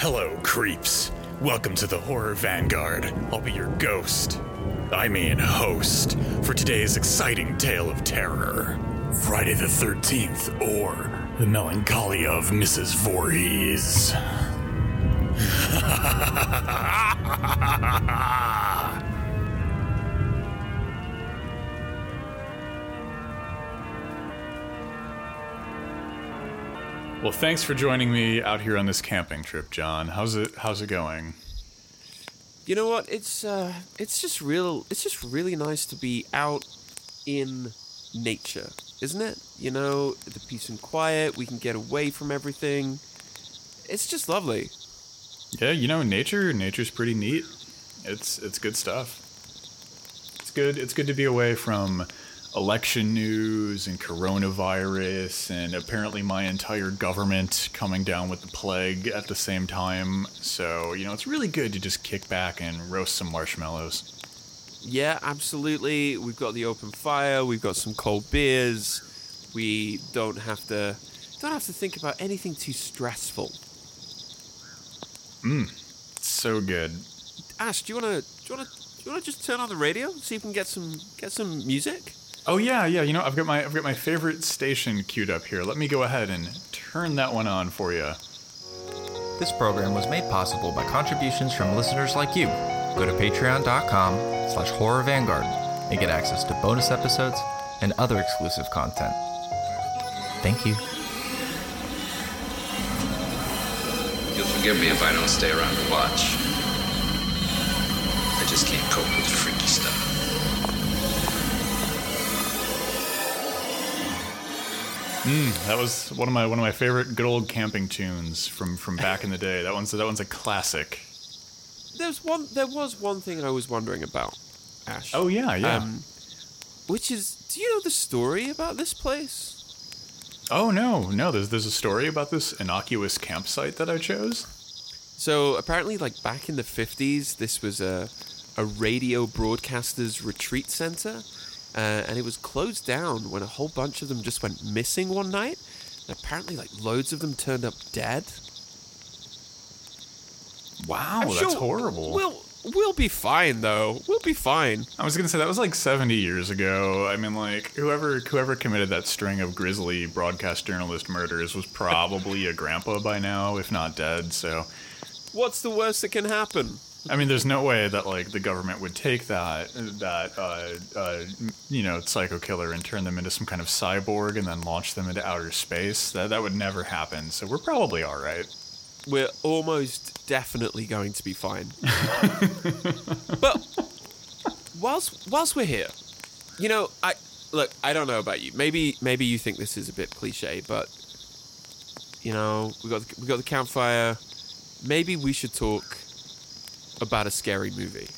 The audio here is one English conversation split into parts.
Hello, creeps. Welcome to the Horror Vanguard. I'll be your ghost. I mean, host, for today's exciting tale of terror Friday the 13th, or The Melancholia of Mrs. Voorhees. Well, thanks for joining me out here on this camping trip, John. How's it how's it going? You know what? It's uh, it's just real. It's just really nice to be out in nature, isn't it? You know, the peace and quiet. We can get away from everything. It's just lovely. Yeah, you know, nature nature's pretty neat. It's it's good stuff. It's good it's good to be away from election news and coronavirus and apparently my entire government coming down with the plague at the same time. So, you know, it's really good to just kick back and roast some marshmallows. Yeah, absolutely. We've got the open fire. We've got some cold beers. We don't have to don't have to think about anything too stressful. Mmm. So good. Ash, do you wanna do you wanna do you wanna just turn on the radio? See if we can get some get some music? Oh yeah, yeah. You know, I've got my I've got my favorite station queued up here. Let me go ahead and turn that one on for you. This program was made possible by contributions from listeners like you. Go to patreon.com slash horror vanguard and get access to bonus episodes and other exclusive content. Thank you. You'll forgive me if I don't stay around to watch. I just can't cope with freaky stuff. That was one of my one of my favorite good old camping tunes from from back in the day. That one's that one's a classic. There's one there was one thing I was wondering about, Ash. Oh yeah, yeah. Um, which is, do you know the story about this place? oh no, no. There's there's a story about this innocuous campsite that I chose. So apparently, like back in the fifties, this was a a radio broadcasters retreat center, uh, and it was closed down when a whole bunch of them just went missing one night. And apparently, like loads of them turned up dead. Wow, I'm that's sure horrible. We'll we'll be fine though. We'll be fine. I was gonna say that was like 70 years ago. I mean, like whoever whoever committed that string of grisly broadcast journalist murders was probably a grandpa by now, if not dead. So, What's the worst that can happen? I mean, there's no way that like the government would take that that uh, uh, you know psycho killer and turn them into some kind of cyborg and then launch them into outer space. That that would never happen. So we're probably all right. We're almost definitely going to be fine. but whilst whilst we're here, you know, I look. I don't know about you. Maybe maybe you think this is a bit cliche, but you know, we got we got the campfire. Maybe we should talk about a scary movie.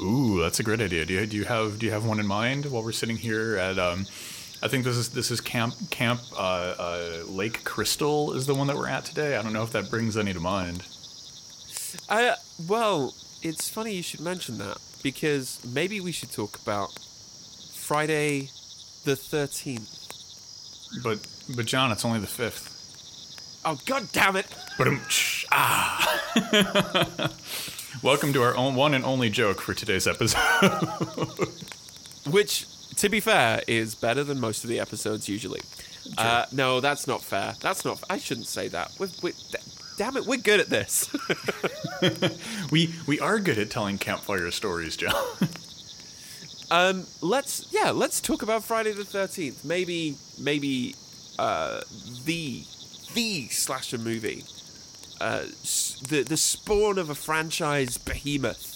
Ooh, that's a great idea. Do you, do you have do you have one in mind while we're sitting here at um I think this is this is camp camp uh, uh, Lake Crystal is the one that we're at today. I don't know if that brings any to mind. I well, it's funny you should mention that because maybe we should talk about Friday the thirteenth. But but John, it's only the fifth. Oh god damn it! But ah. Welcome to our own one and only joke for today's episode. Which, to be fair, is better than most of the episodes usually. Uh, no, that's not fair. That's not. I shouldn't say that. We're, we d- damn it, we're good at this. we we are good at telling campfire stories, John. um, let's yeah, let's talk about Friday the Thirteenth. Maybe maybe uh, the the slasher movie. Uh, the the spawn of a franchise behemoth.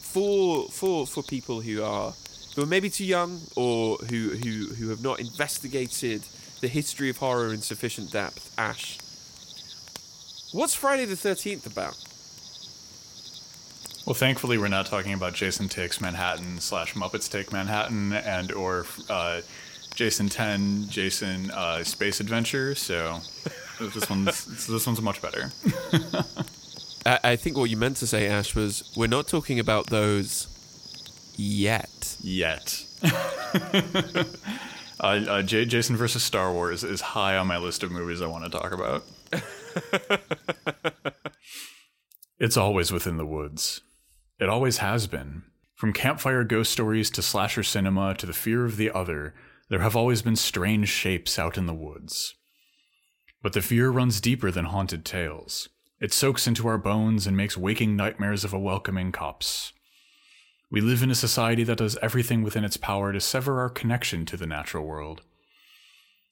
For for for people who are who are maybe too young or who who who have not investigated the history of horror in sufficient depth, Ash. What's Friday the Thirteenth about? Well, thankfully, we're not talking about Jason Takes Manhattan slash Muppets Take Manhattan and or uh, Jason Ten, Jason uh, Space Adventure. So this one's this one's much better. I, I think what you meant to say, Ash, was we're not talking about those yet. Yet. uh, uh, J- Jason versus Star Wars is high on my list of movies I want to talk about. It's always within the woods. It always has been. From campfire ghost stories to slasher cinema to the fear of the other, there have always been strange shapes out in the woods. But the fear runs deeper than haunted tales. It soaks into our bones and makes waking nightmares of a welcoming copse. We live in a society that does everything within its power to sever our connection to the natural world.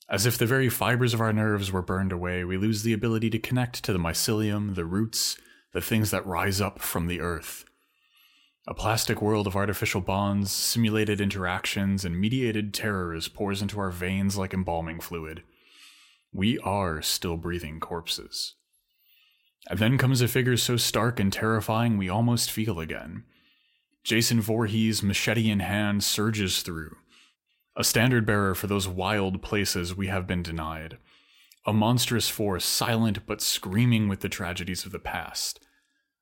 As if the very fibers of our nerves were burned away, we lose the ability to connect to the mycelium, the roots, the things that rise up from the earth. A plastic world of artificial bonds, simulated interactions, and mediated terrors pours into our veins like embalming fluid. We are still breathing corpses. And then comes a figure so stark and terrifying we almost feel again. Jason Voorhees, machete in hand, surges through. A standard bearer for those wild places we have been denied. A monstrous force, silent but screaming with the tragedies of the past.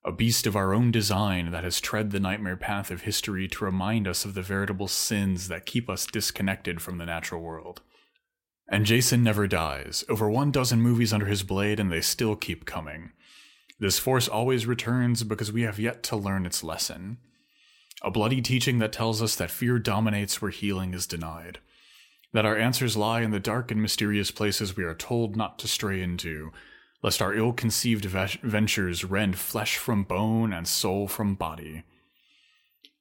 A beast of our own design that has tread the nightmare path of history to remind us of the veritable sins that keep us disconnected from the natural world. And Jason never dies. Over one dozen movies under his blade, and they still keep coming. This force always returns because we have yet to learn its lesson. A bloody teaching that tells us that fear dominates where healing is denied. That our answers lie in the dark and mysterious places we are told not to stray into, lest our ill conceived ventures rend flesh from bone and soul from body.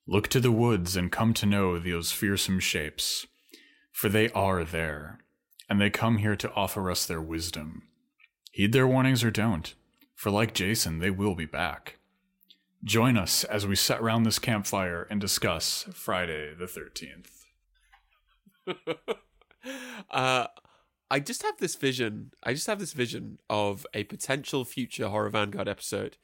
Look to the woods and come to know those fearsome shapes, for they are there, and they come here to offer us their wisdom. Heed their warnings or don't, for like Jason, they will be back. Join us as we sit round this campfire and discuss Friday the 13th. uh, I just have this vision. I just have this vision of a potential future Horror Vanguard episode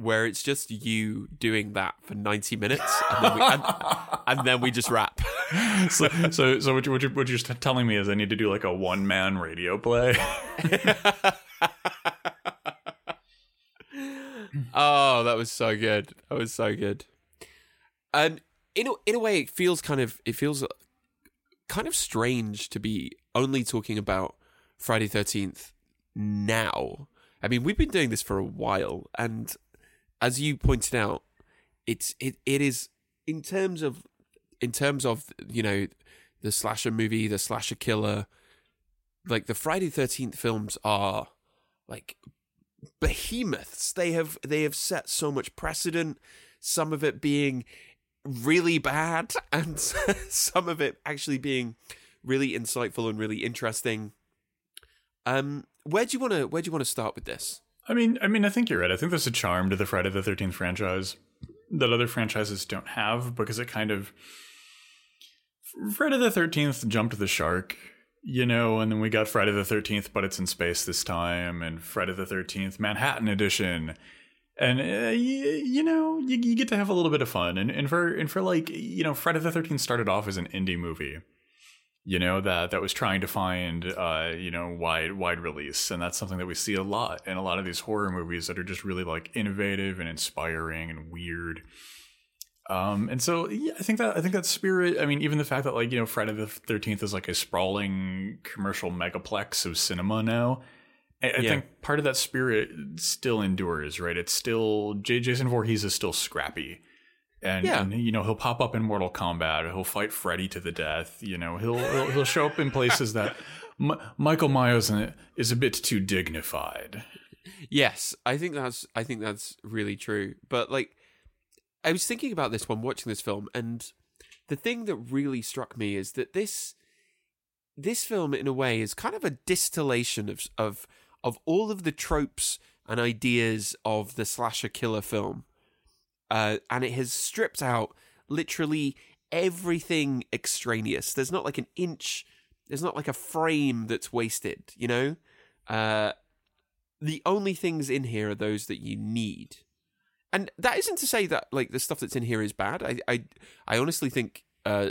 where it's just you doing that for 90 minutes and then we, and, and then we just wrap. so, so, so what, you, what, you, what you're telling me is I need to do like a one man radio play. oh, that was so good. That was so good. And in a, in a way, it feels kind of it feels kind of strange to be only talking about Friday Thirteenth now. I mean, we've been doing this for a while, and as you pointed out, it's it it is in terms of in terms of you know the slasher movie, the slasher killer, like the Friday Thirteenth films are like behemoths. They have they have set so much precedent. Some of it being really bad, and some of it actually being really insightful and really interesting. Um, where do you want to where do you want to start with this? I mean, I mean, I think you're right. I think there's a charm to the Friday the Thirteenth franchise that other franchises don't have because it kind of Friday the Thirteenth jumped the shark you know, and then we got Friday the 13th, but it's in space this time, and Friday the 13th, Manhattan edition. And uh, you, you, know, you, you, get to have a little bit of fun, and, and for and for like you know, Friday the Thirteenth started off as an indie movie, you know that that was trying to find uh, you know wide wide release, and that's something that we see a lot in a lot of these horror movies that are just really like innovative and inspiring and weird. Um, and so yeah, I think that I think that spirit. I mean, even the fact that like you know Friday the Thirteenth is like a sprawling commercial megaplex of cinema now. I, I yeah. think part of that spirit still endures, right? It's still J. Jason Voorhees is still scrappy, and, yeah. and you know he'll pop up in Mortal Kombat. He'll fight Freddy to the death. You know he'll he'll, he'll show up in places that M- Michael Myers is a bit too dignified. Yes, I think that's I think that's really true. But like I was thinking about this when watching this film, and the thing that really struck me is that this this film, in a way, is kind of a distillation of of of all of the tropes and ideas of the slasher killer film, uh, and it has stripped out literally everything extraneous. There's not like an inch. There's not like a frame that's wasted. You know, uh, the only things in here are those that you need and that isn't to say that like the stuff that's in here is bad. I I, I honestly think uh,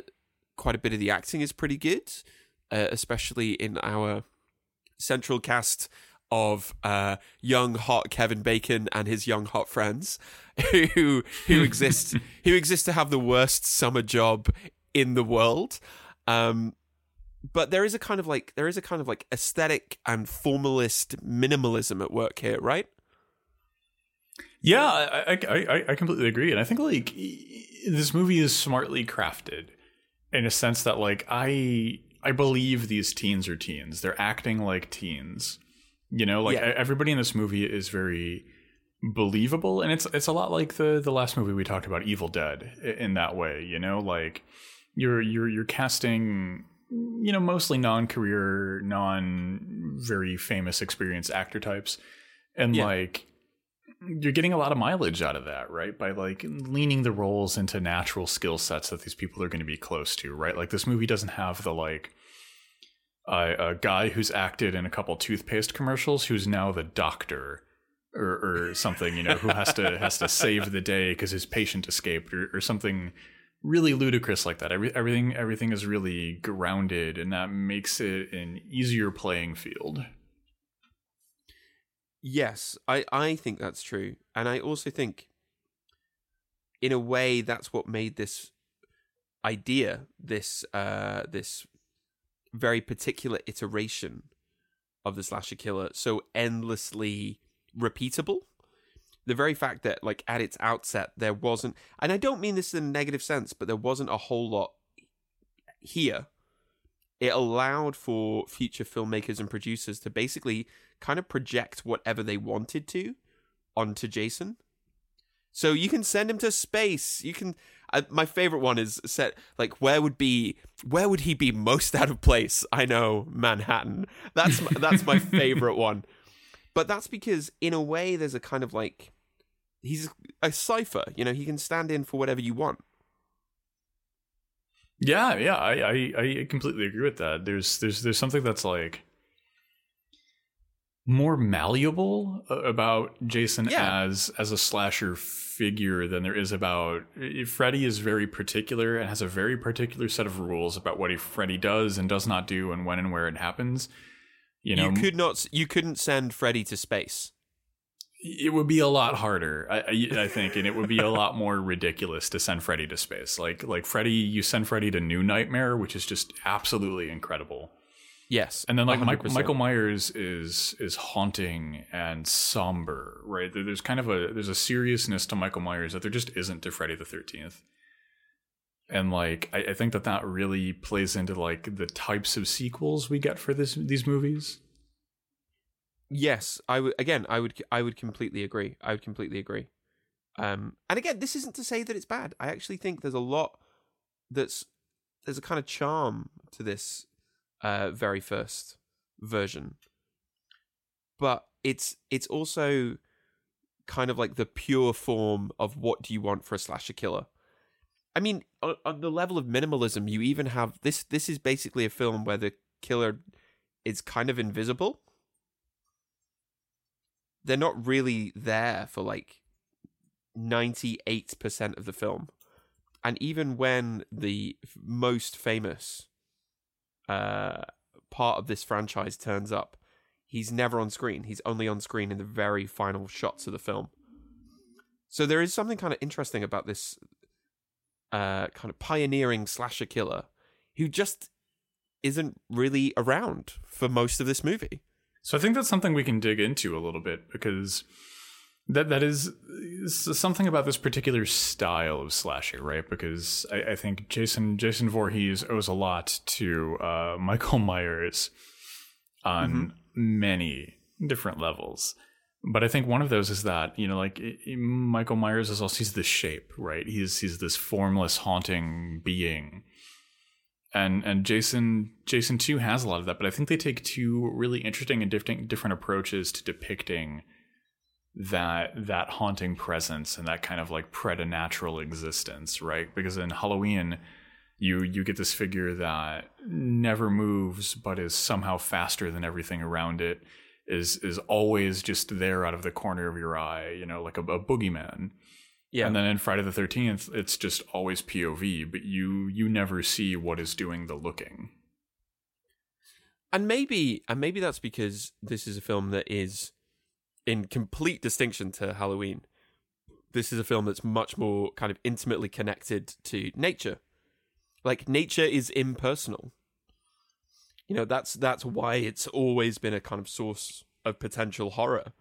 quite a bit of the acting is pretty good, uh, especially in our central cast of uh, young hot Kevin Bacon and his young hot friends, who who exist who exist to have the worst summer job in the world. Um, but there is a kind of like there is a kind of like aesthetic and formalist minimalism at work here, right? Yeah, I, I, I, I completely agree, and I think like this movie is smartly crafted in a sense that like I I believe these teens are teens. They're acting like teens. You know, like Yeah. everybody in this movie is very believable, and it's it's a lot like the the last movie we talked about, Evil Dead, in that way. You know, like you're you're you're casting you know mostly non-career, non very famous, experienced actor types, and Yeah. like you're getting a lot of mileage out of that, right? By like leaning the roles into natural skill sets that these people are going to be close to, right? Like this movie doesn't have the like a guy who's acted in a couple toothpaste commercials who's now the doctor or, or something, you know, who has to has to save the day because his patient escaped or, or something really ludicrous like that. Every, everything everything is really grounded, and that makes it an easier playing field. Yes, I, I think that's true. And I also think, in a way, that's what made this idea, this uh, this very particular iteration of the slasher killer, so endlessly repeatable. The very fact that, like, at its outset, there wasn't, and I don't mean this in a negative sense, but there wasn't a whole lot here. It allowed for future filmmakers and producers to basically kind of project whatever they wanted to onto Jason. So you can send him to space. You can. Uh, my favorite one is set like where would be where would he be most out of place? I know Manhattan. That's my, that's my favorite one. But that's because in a way there's a kind of like he's a cipher. You know, he can stand in for whatever you want. Yeah, yeah, I, I, I completely agree with that. There's there's there's something that's like more malleable uh, about Jason Yeah. as as a slasher figure than there is about eh, Freddy is very particular and has a very particular set of rules about what Freddy does and does not do and when and where it happens. You know, you could not. You couldn't send Freddy to space. it would be a lot harder, I, I, I think, and it would be a lot more ridiculous to send Freddy to space. Like like Freddy, you send Freddy to New Nightmare, which is just absolutely incredible. Yes, And then like 100%. Michael Myers is is haunting and somber, right? There's kind of a there's a seriousness to Michael Myers that there just isn't to Friday the Thirteenth. And like I, I think that that really plays into like the types of sequels we get for this these movies. Yes, I would. Again, I would. I would completely agree. I would completely agree. Um, and again, this isn't to say that it's bad. I actually think there's a lot that's there's a kind of charm to this uh, very first version, but it's it's also kind of like the pure form of what do you want for a slasher killer. I mean, on, on the level of minimalism, you even have this. This is basically a film where the killer is kind of invisible they're not really there for like 98% of the film. And even when the most famous uh, part of this franchise turns up, he's never on screen. He's only on screen in the very final shots of the film. So there is something kind of interesting about this uh, kind of pioneering slasher killer who just isn't really around for most of this movie. So I think that's something we can dig into a little bit because that that is, something about this particular style of slasher, right? Because I, I think Jason Jason Voorhees owes a lot to uh, Michael Myers on many different levels. But I think one of those is that you know, like i- i- Michael Myers is also he's this shape, right? He's he's this formless, haunting being and and Jason Jason 2 has a lot of that, but I think they take two really interesting and different different approaches to depicting that that haunting presence and that kind of like preternatural existence, right? Because in Halloween you you get this figure that never moves but is somehow faster than everything around it is is always just there out of the corner of your eye, you know, like a, a boogeyman. Yeah. And then in Friday the Thirteenth, it's just always POV, but you you never see what is doing the looking. and maybe and maybe that's because this is a film that is in complete distinction to Halloween. This is a film that's much more kind of intimately connected to nature. Like nature is impersonal. You know, that's that's why it's always been a kind of source of potential horror.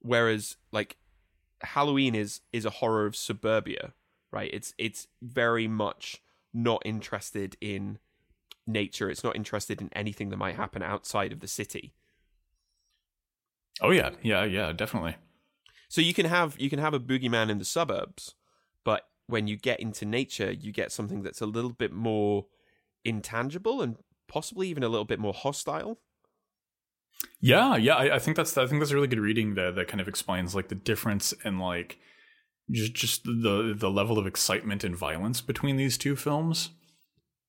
Whereas like Halloween is is a horror of suburbia, right? It's it's very much not interested in nature. It's not interested in anything that might happen outside of the city. Oh yeah, yeah, yeah, definitely. So you can have you can have a boogeyman in the suburbs, but when you get into nature, you get something that's a little bit more intangible and possibly even a little bit more hostile. Yeah, yeah, I, I think that's I think that's a really good reading there that kind of explains like the difference in like just just the the level of excitement and violence between these two films.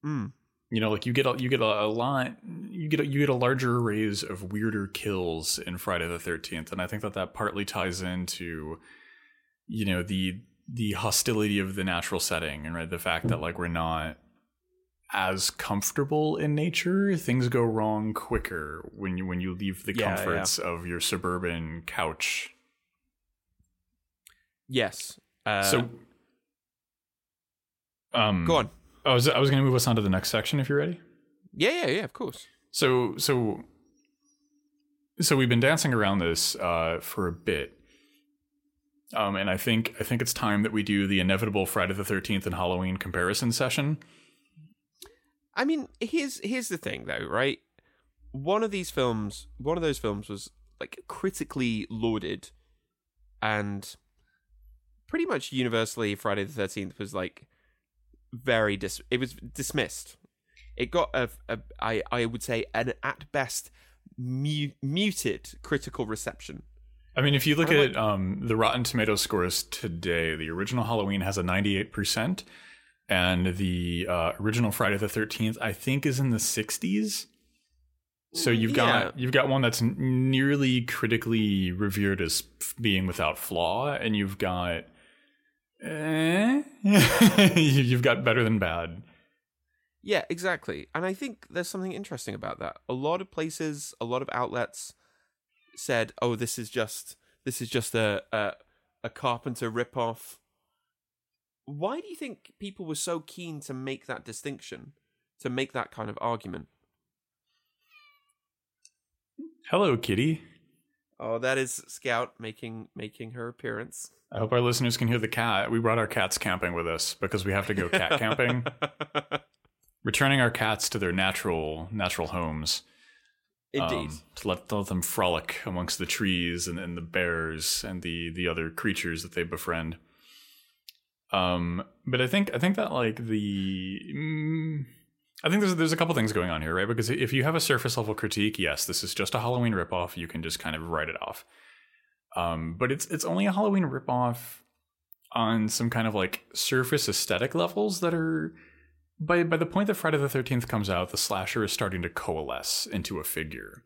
Mm. You know, like you get a, you get a, a lot you get a, you get a larger arrays of weirder kills in Friday the Thirteenth, and I think that that partly ties into you know the the hostility of the natural setting and right the fact that like we're not as comfortable in nature things go wrong quicker when you when you leave the Yeah, comforts of your suburban couch Yes. Uh, so um go on. I was I was going to move us on to the next section if you're ready Yeah, yeah, yeah. Of course. So so so we've been dancing around this uh, for a bit, um, and I think I think it's time that we do the inevitable Friday the Thirteenth and Halloween comparison session. I mean, here's here's the thing though, right? One of these films, one of those films was like critically lauded and pretty much universally Friday the 13th was like very dis it was dismissed. It got a, a I I would say an at best mu- muted critical reception. I mean, if you look at um, the Rotten Tomatoes scores today, the original Halloween has a ninety-eight percent, and the uh, original Friday the Thirteenth, I think, is in the sixties. So you've got Yeah. you've got one that's nearly critically revered as being without flaw, and you've got eh? you've got better than bad. Yeah, exactly. And I think there's something interesting about that. A lot of places, a lot of outlets said, "Oh, this is just this is just a a, a Carpenter ripoff." Why do you think people were so keen to make that distinction, to make that kind of argument? Hello, Kitty. Oh, that is Scout making making her appearance. I hope our listeners can hear the cat. We brought our cats camping with us because we have to go cat camping. returning our cats to their natural natural homes. Indeed. um, to let, to let them frolic amongst the trees and, and the bears and the the other creatures that they befriend. Um, but I think I think that like the mm, I think there's there's a couple things going on here, right? Because if you have a surface level critique, yes, this is just a Halloween ripoff. You can just kind of write it off. Um, but it's it's only a Halloween ripoff on some kind of like surface aesthetic levels that are by by the point that Friday the Thirteenth comes out, the slasher is starting to coalesce into a figure.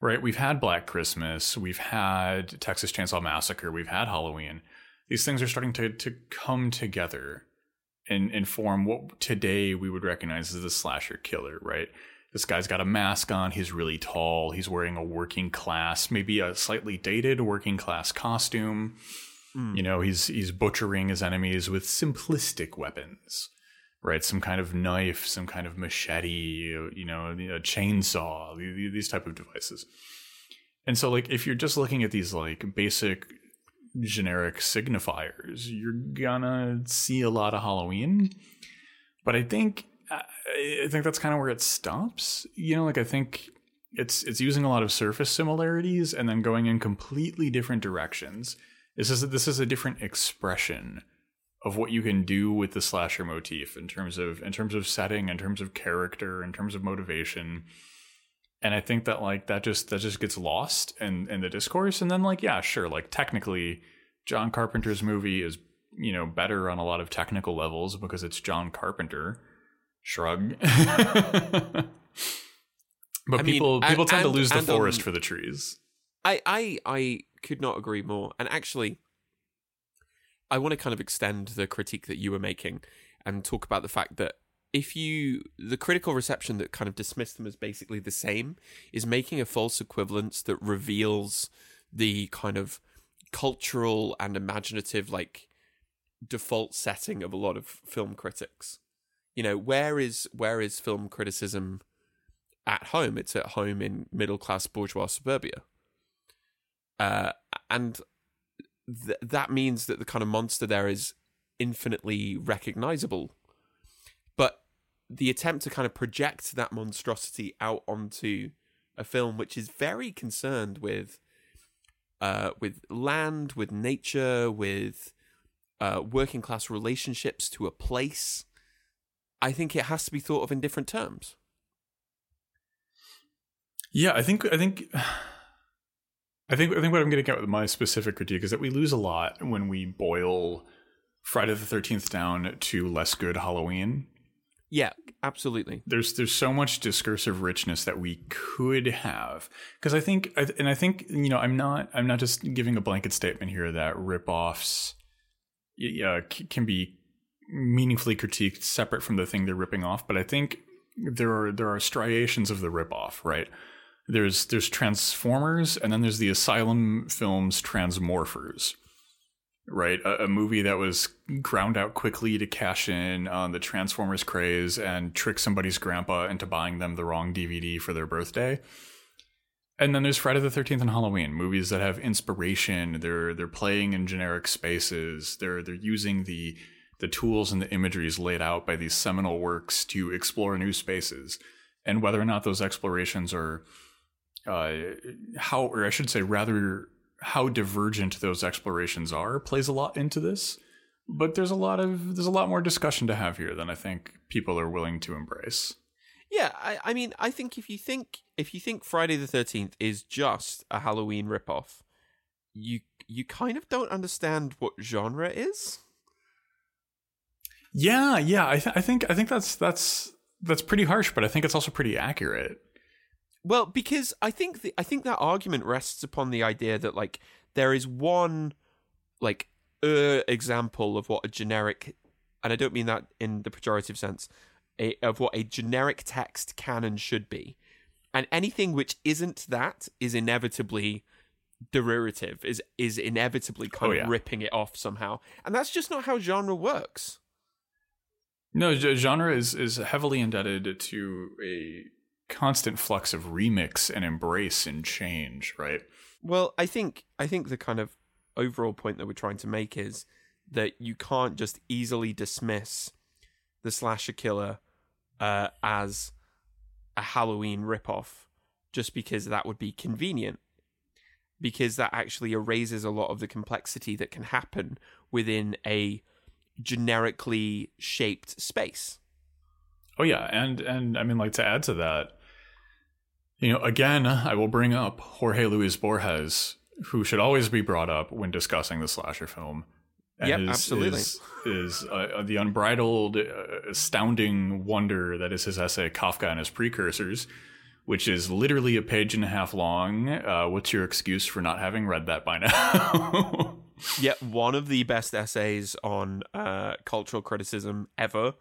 Right? We've had Black Christmas, we've had Texas Chainsaw Massacre, we've had Halloween. These things are starting to to come together and, and form what today we would recognize as the slasher killer, right? This guy's got a mask on, he's really tall, he's wearing a working class, maybe a slightly dated working class costume. Hmm. You know, he's he's butchering his enemies with simplistic weapons, right? Some kind of knife, some kind of machete, you know, a chainsaw, th- these type of devices. And so, like, if you're just looking at these like basic generic signifiers, you're gonna see a lot of Halloween. But I think uh, I think that's kind of where it stops. You know, like I think it's it's using a lot of surface similarities and then going in completely different directions. This is this is a different expression of what you can do with the slasher motif in terms of in terms of setting, in terms of character, in terms of motivation. And I think that like that just that just gets lost in in the discourse. And then like yeah, sure, like technically, John Carpenter's movie is you know better on a lot of technical levels because it's John Carpenter. Shrug. but I mean, people and- people tend to lose the on- um, forest for the trees. I, I I could not agree more. And actually, I want to kind of extend the critique that you were making and talk about the fact that if you the critical reception that kind of dismissed them as basically the same is making a false equivalence that reveals the kind of cultural and imaginative like default setting of a lot of film critics. You know, where is where is film criticism at home? It's at home in middle class bourgeois suburbia. Uh, and th- that means that the kind of monster there is infinitely recognizable. The attempt to kind of project that monstrosity out onto a film which is very concerned with uh, with land, with nature, with uh, working class relationships to a place, I think it has to be thought of in different terms. Yeah, I think I think I think I think what I'm getting at with my specific critique is that we lose a lot when we boil Friday the Thirteenth down to less good Halloween. Yeah, absolutely. There's there's so much discursive richness that we could have because I think and I think you know I'm not I'm not just giving a blanket statement here that ripoffs uh, can be meaningfully critiqued separate from the thing they're ripping off, but I think there are there are striations of the ripoff, right? There's there's Transformers, and then there's the Asylum films Transmorphers, right? A, a, movie that was ground out quickly to cash in on the Transformers craze and trick somebody's grandpa into buying them the wrong DVD for their birthday. And then there's Friday the 13th and Halloween, movies that have inspiration. They're they're playing in generic spaces. They're they're using the the tools and the imageries laid out by these seminal works to explore new spaces. And whether or not those explorations are uh, how or I should say rather how divergent those explorations are plays a lot into this. But there's a lot of there's a lot more discussion to have here than I think people are willing to embrace. Yeah, I, I mean, I think if you think if you think Friday the Thirteenth is just a Halloween ripoff, you you kind of don't understand what genre is. Yeah, yeah, I, th- I think I think that's that's that's pretty harsh, but I think it's also pretty accurate. Well, because I think the, I think that argument rests upon the idea that like there is one like uh, example of what a generic, and I don't mean that in the pejorative sense, a, of what a generic text can and should be, and anything which isn't that is inevitably derivative, is is inevitably kind Oh, of yeah. ripping it off somehow, and that's just not how genre works. No, genre is is heavily indebted to a constant flux of remix and embrace and change, right? Well, I think I think the kind of overall point that we're trying to make is that you can't just easily dismiss the slasher killer uh, as a Halloween ripoff just because that would be convenient. Because that actually erases a lot of the complexity that can happen within a generically shaped space. Oh yeah, and and I mean like to add to that, you know, again, I will bring up Jorge Luis Borges, who should always be brought up when discussing the slasher film. And Yep, is, absolutely. Is, is uh, the unbridled, uh, astounding wonder that is his essay Kafka and his precursors, which is literally a page and a half long. Uh, what's your excuse for not having read that by now? yeah, one of the best essays on uh, cultural criticism ever.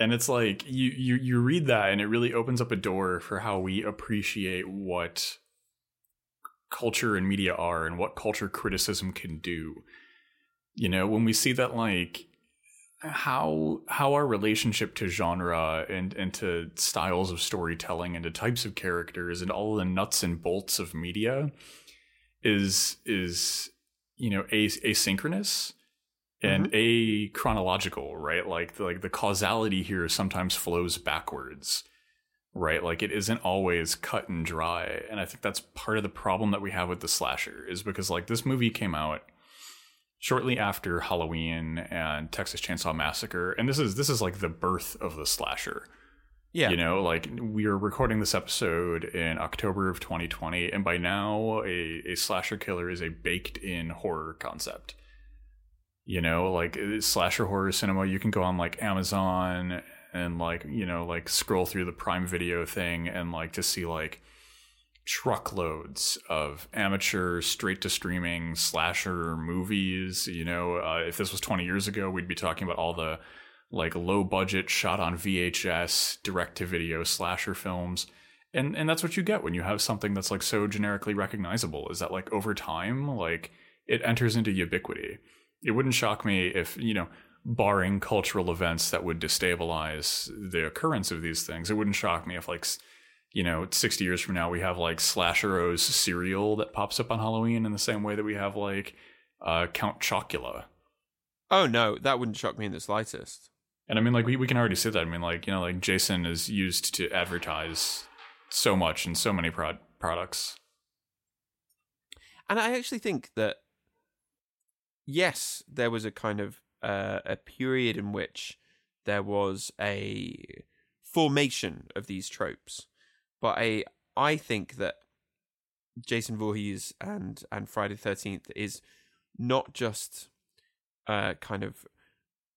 And it's like you you you read that and it really opens up a door for how we appreciate what culture and media are and what culture criticism can do. You know when we see that like how how our relationship to genre and and to styles of storytelling and to types of characters and all the nuts and bolts of media is is you know as- asynchronous and mm-hmm. a chronological right? Like the, like the causality here sometimes flows backwards right? Like it isn't always cut and dry. And i think that's part of the problem that we have with the slasher is because like this movie came out shortly after halloween and texas chainsaw massacre and this is this is like the birth of the slasher. Yeah. you know, like we are recording this episode in October of 2020, and by now, a, a slasher killer is a baked in horror concept. You know, like uh, slasher horror cinema, you can go on like Amazon and like, you know, like scroll through the Prime Video thing and like to see like truckloads of amateur straight to streaming slasher movies. You know, uh, if this was 20 years ago, we'd be talking about all the like low budget shot on VHS direct to video slasher films. And and that's what you get when you have something that's like so generically recognizable is that like over time like it enters into ubiquity. It wouldn't shock me if, you know, barring cultural events that would destabilize the occurrence of these things. It wouldn't shock me if, like, you know, 60 years from now, we have like Slashero's cereal that pops up on Halloween in the same way that we have like uh, Count Chocula. Oh no, that wouldn't shock me in the slightest. And I mean, like, we, we can already see that. I mean, like, you know, like Jason is used to advertise so much in so many prod- products. And I actually think that yes, there was a kind of uh, a period in which there was a formation of these tropes, but I I think that Jason Voorhees and and Friday the Thirteenth is not just uh, kind of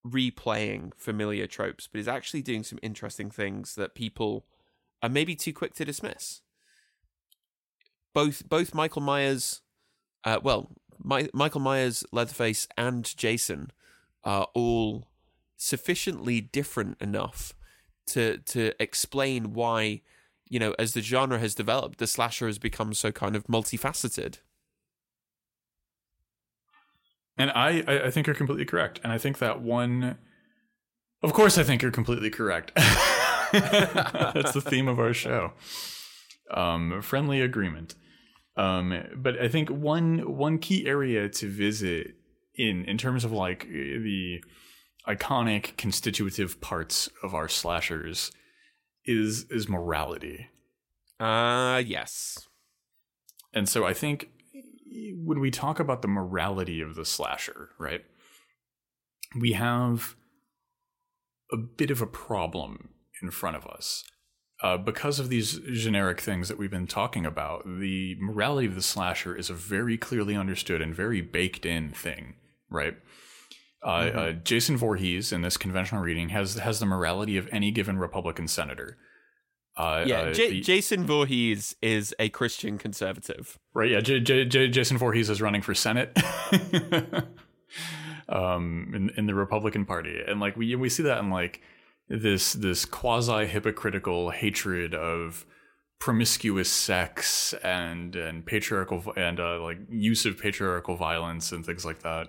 replaying familiar tropes, but is actually doing some interesting things that people are maybe too quick to dismiss. Both both Michael Myers, uh, well, My- Michael Myers, Leatherface, and Jason are all sufficiently different enough to to explain why, you know, as the genre has developed, the slasher has become so kind of multifaceted. And I, I, think you're completely correct. And I think that one, of course, I think you're completely correct. That's the theme of our show. Um, friendly agreement. Um, but I think one one key area to visit in in terms of like the iconic constitutive parts of our slashers is is morality. Uh yes. And so I think when we talk about the morality of the slasher, right, we have a bit of a problem in front of us. Uh, because of these generic things that we've been talking about, the morality of the slasher is a very clearly understood and very baked in thing, right? Uh, uh, Jason Voorhees, in this conventional reading, has has the morality of any given Republican senator. Uh, Yeah, uh, J- the- Jason Voorhees is a Christian conservative. Right. Yeah. J- J- Jason Voorhees is running for Senate. um, in, in the Republican Party, and like we we see that in like this this quasi hypocritical hatred of promiscuous sex and and patriarchal and uh, like use of patriarchal violence and things like that.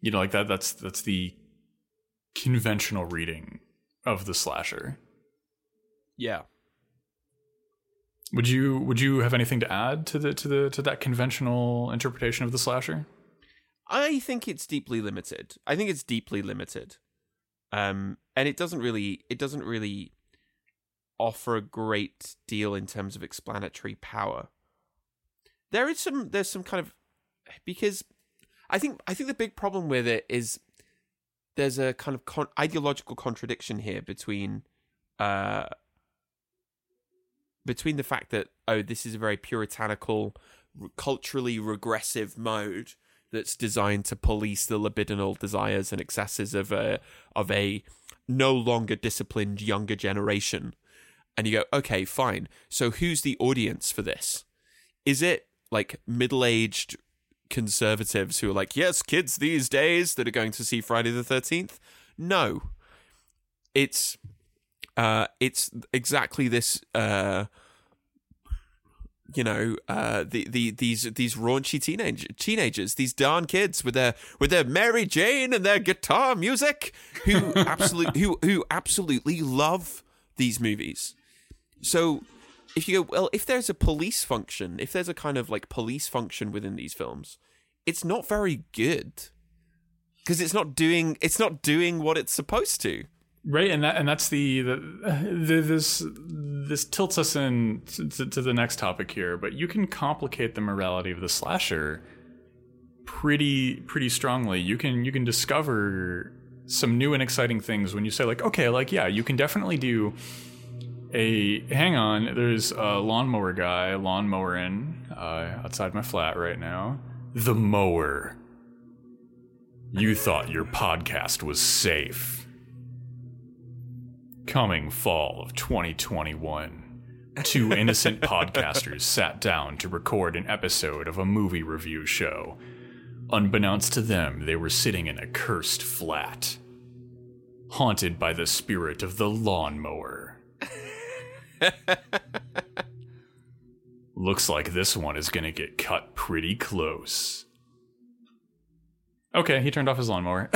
You know, like that. That's that's the conventional reading of the slasher. Yeah. Would you would you have anything to add to the to the to that conventional interpretation of the slasher? I think it's deeply limited. I think it's deeply limited. Um and it doesn't really it doesn't really offer a great deal in terms of explanatory power. There is some there's some kind of because I think I think the big problem with it is there's a kind of con- ideological contradiction here between uh between the fact that oh this is a very puritanical culturally regressive mode that's designed to police the libidinal desires and excesses of a of a no longer disciplined younger generation. And you go okay fine. So who's the audience for this? Is it like middle-aged conservatives who are like yes kids these days that are going to see Friday the 13th no. It's uh it's exactly this uh you know uh the, the these these raunchy teenage teenagers these darn kids with their with their Mary Jane and their guitar music who absolutely who who absolutely love these movies. So if you go well if there's a police function if there's a kind of like police function within these films it's not very good. Because it's not doing it's not doing what it's supposed to Right, and that and that's the, the, the this this tilts us in to, to the next topic here. But you can complicate the morality of the slasher pretty pretty strongly. You can you can discover some new and exciting things when you say like, okay, like yeah, you can definitely do a hang on. There's a lawnmower guy lawnmower in uh, outside my flat right now. The mower. You thought your podcast was safe coming fall of 2021, two innocent podcasters sat down to record an episode of a movie review show. Unbeknownst to them, they were sitting in a cursed flat, haunted by the spirit of the lawnmower. Looks like this one is gonna get cut pretty close. Okay, he turned off his lawnmower.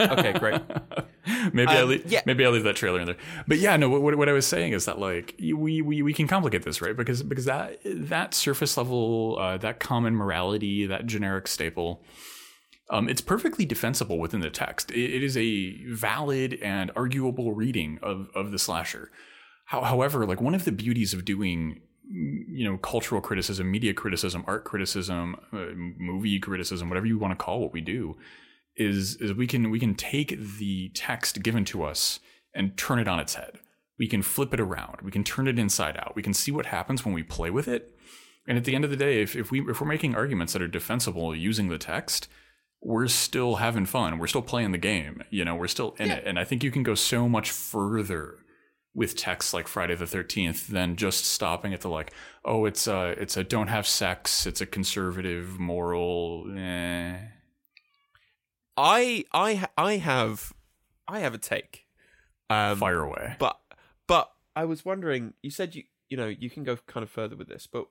Okay, great. maybe I Um, leave, yeah. maybe I leave that trailer in there. But yeah, no. What, what I was saying is that like we, we we can complicate this, right? Because because that that surface level, uh, that common morality, that generic staple, um, it's perfectly defensible within the text. It, it is a valid and arguable reading of of the slasher. How, however, like one of the beauties of doing you know cultural criticism, media criticism, art criticism, uh, movie criticism, whatever you want to call what we do, is is we can we can take the text given to us and turn it on its head. We can flip it around. We can turn it inside out. We can see what happens when we play with it. And at the end of the day, if, if we if we're making arguments that are defensible using the text, we're still having fun. We're still playing the game. You know, we're still in it. And I think you can go so much further with texts like Friday the Thirteenth than just stopping at the like, oh, it's a it's a don't have sex. It's a conservative moral. Eh. I I I have I have a take. Um, Fire away. But but I was wondering. You said you you know you can go kind of further with this, but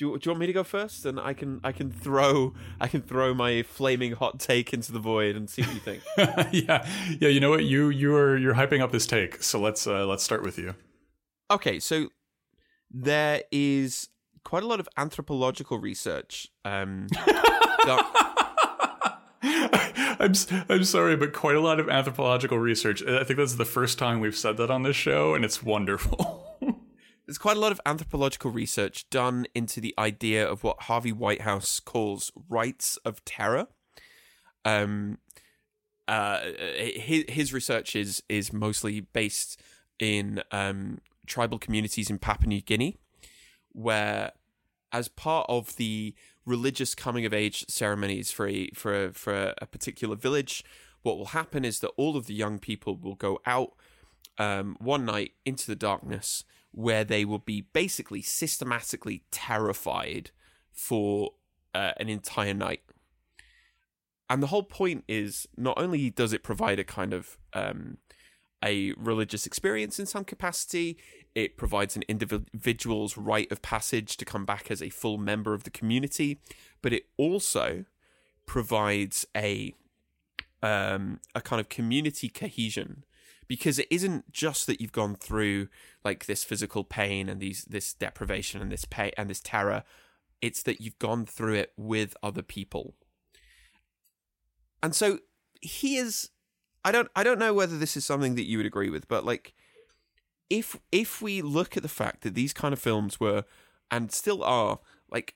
do you, do you want me to go first? And I can I can throw I can throw my flaming hot take into the void and see what you think. yeah, yeah. You know what? You you're you're hyping up this take. So let's uh, let's start with you. okay, so there is quite a lot of anthropological research. Um, I'm I'm sorry, but quite a lot of anthropological research. I think that's the first time we've said that on this show, and it's wonderful. There's quite a lot of anthropological research done into the idea of what Harvey Whitehouse calls rites of terror. Um, uh, his, his research is is mostly based in um, tribal communities in Papua New Guinea, where, as part of the religious coming of age ceremonies for a for a, for a particular village, what will happen is that all of the young people will go out um, one night into the darkness where they will be basically systematically terrified for uh, an entire night. And the whole point is not only does it provide a kind of um, a religious experience in some capacity, it provides an individual's rite of passage to come back as a full member of the community, but it also provides a um, a kind of community cohesion because it isn't just that you've gone through like this physical pain and these this deprivation and this pain and this terror it's that you've gone through it with other people. And so here's i don't i don't know whether this is something that you would agree with but like if if we look at the fact that these kind of films were and still are like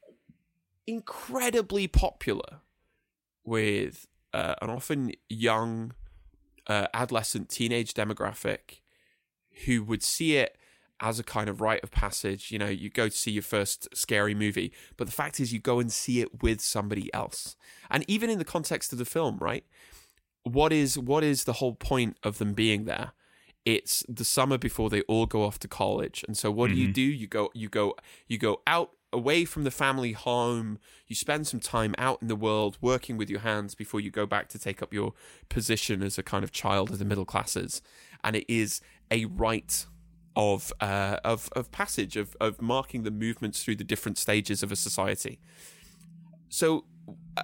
incredibly popular with uh, an often young uh, adolescent teenage demographic who would see it as a kind of rite of passage. You know, you go to see your first scary movie, but the fact is, you go and see it with somebody else. And even in the context of the film, right? What is what is the whole point of them being there? It's the summer before they all go off to college, and so what do you do? You go, you go, you go out away from the family home. You spend some time out in the world working with your hands before you go back to take up your position as a kind of child of the middle classes. And it is a rite of uh, of of passage of of marking the movements through the different stages of a society. So, uh,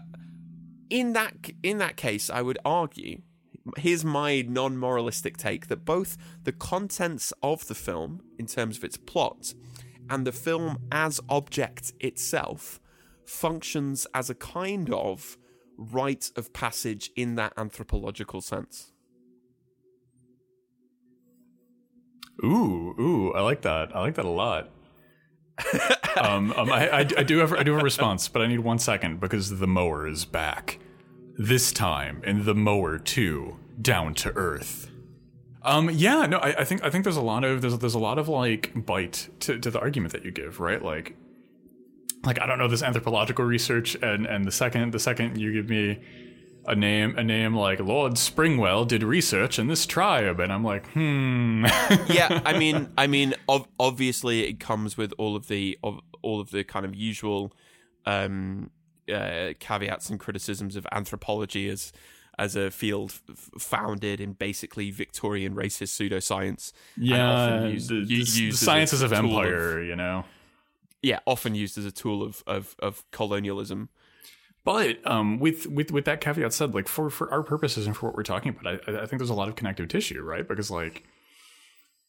in that in that case, I would argue. Here's my non-moralistic take that both the contents of the film, in terms of its plot, and the film as object itself functions as a kind of rite of passage in that anthropological sense. Ooh, ooh, I like that. I like that a lot. um, um, I, I, I do have I do have a response, but I need one second because the mower is back. This time in the mower too, down to earth. Um, yeah, no, I, I think I think there's a lot of there's there's a lot of like bite to, to the argument that you give, right? Like, like I don't know this anthropological research, and and the second the second you give me a name a name like Lord Springwell did research in this tribe, and I'm like, hmm. yeah, I mean, I mean, ov- obviously it comes with all of the of all of the kind of usual um, uh, caveats and criticisms of anthropology as as a field f- founded in basically Victorian racist pseudoscience. yeah, used- the, used the sciences of empire, you know. yeah, often used as a tool of of, of colonialism. But um, with with with that caveat said, like for for our purposes and for what we're talking about, I, I think there's a lot of connective tissue, right? Because like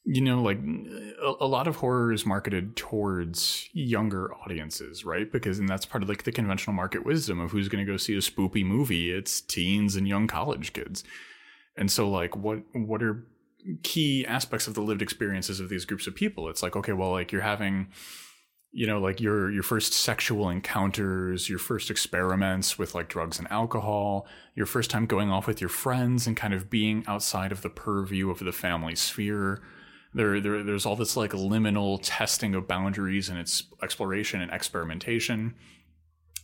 you know, like a, a, lot of horror is marketed towards younger audiences, right? Because and that's part of like the conventional market wisdom of who's going to go see a spoopy movie. It's teens and young college kids, and so like what what are key aspects of the lived experiences of these groups of people? It's like okay, well, like you're having you know like your your first sexual encounters your first experiments with like drugs and alcohol your first time going off with your friends and kind of being outside of the purview of the family sphere there, there there's all this like liminal testing of boundaries and its exploration and experimentation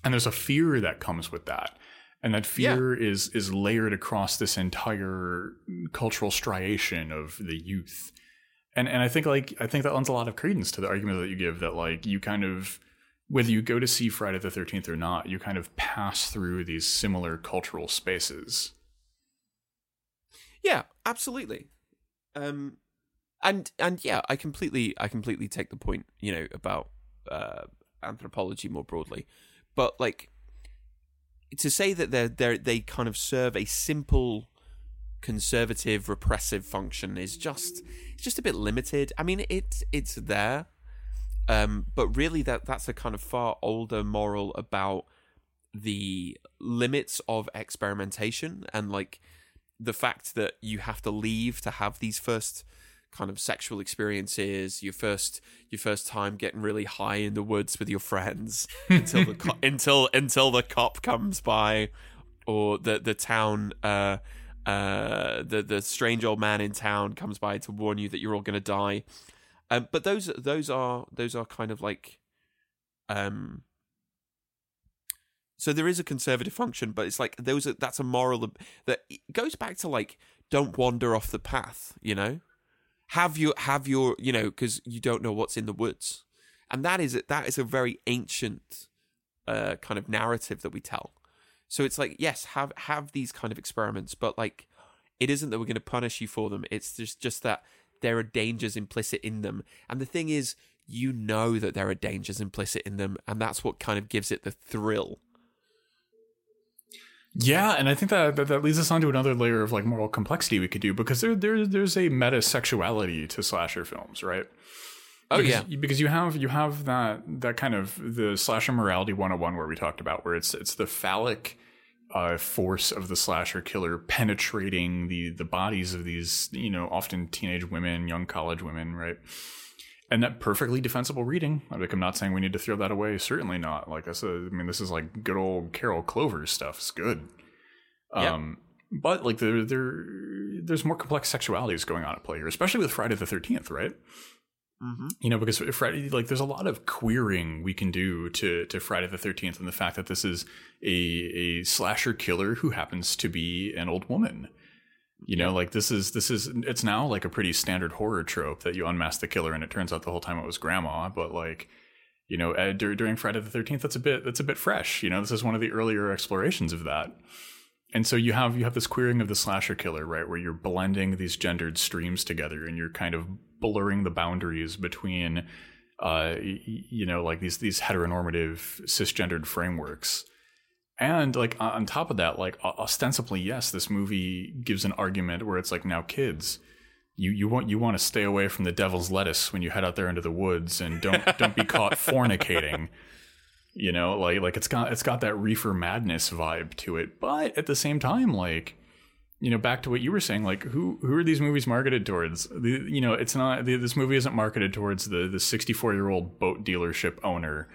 and there's a fear that comes with that and that fear yeah. is is layered across this entire cultural striation of the youth and and I think like I think that lends a lot of credence to the argument that you give that like you kind of whether you go to see Friday the Thirteenth or not, you kind of pass through these similar cultural spaces. Yeah, absolutely. Um, and and yeah, I completely I completely take the point you know about uh, anthropology more broadly, but like to say that they're they they kind of serve a simple conservative repressive function is just it's just a bit limited. I mean, it's it's there, um, but really that that's a kind of far older moral about the limits of experimentation and like the fact that you have to leave to have these first kind of sexual experiences your first your first time getting really high in the woods with your friends until the co- until until the cop comes by or the the town uh uh, the the strange old man in town comes by to warn you that you're all going to die. Um, but those those are those are kind of like, um. So there is a conservative function, but it's like those are, that's a moral that goes back to like don't wander off the path. You know, have your have your you know because you don't know what's in the woods, and that is that is a very ancient uh, kind of narrative that we tell. So it's like, yes, have have these kind of experiments, but like it isn't that we're going to punish you for them. It's just just that there are dangers implicit in them. And the thing is, you know that there are dangers implicit in them, and that's what kind of gives it the thrill. Yeah, and I think that, that, that leads us on to another layer of like moral complexity we could do because there there there's a meta sexuality to slasher films, right? Oh because, yeah, because you have you have that that kind of the slasher morality 101 where we talked about where it's it's the phallic uh, force of the slasher killer penetrating the the bodies of these you know often teenage women, young college women, right? And that perfectly defensible reading. I'm like I'm not saying we need to throw that away. Certainly not. Like I said, I mean this is like good old Carol Clover stuff. It's good. Um, but like there there there's more complex sexualities going on at play here, especially with Friday the Thirteenth, right? Mm-hmm. You know, because Friday, like, there's a lot of queering we can do to to Friday the Thirteenth, and the fact that this is a a slasher killer who happens to be an old woman. You know, like this is this is it's now like a pretty standard horror trope that you unmask the killer, and it turns out the whole time it was grandma. But like, you know, uh, during Friday the Thirteenth, that's a bit that's a bit fresh. You know, this is one of the earlier explorations of that and so you have you have this queering of the slasher killer right where you're blending these gendered streams together and you're kind of blurring the boundaries between uh, you know like these these heteronormative cisgendered frameworks and like on top of that like ostensibly yes this movie gives an argument where it's like now kids you you want you want to stay away from the devil's lettuce when you head out there into the woods and don't don't be caught fornicating. You know like like it's got it's got that reefer madness vibe to it. But at the same time like you know back to what you were saying like who who are these movies marketed towards? The, you know it's not the, this movie isn't marketed towards the the 64 year old boat dealership owner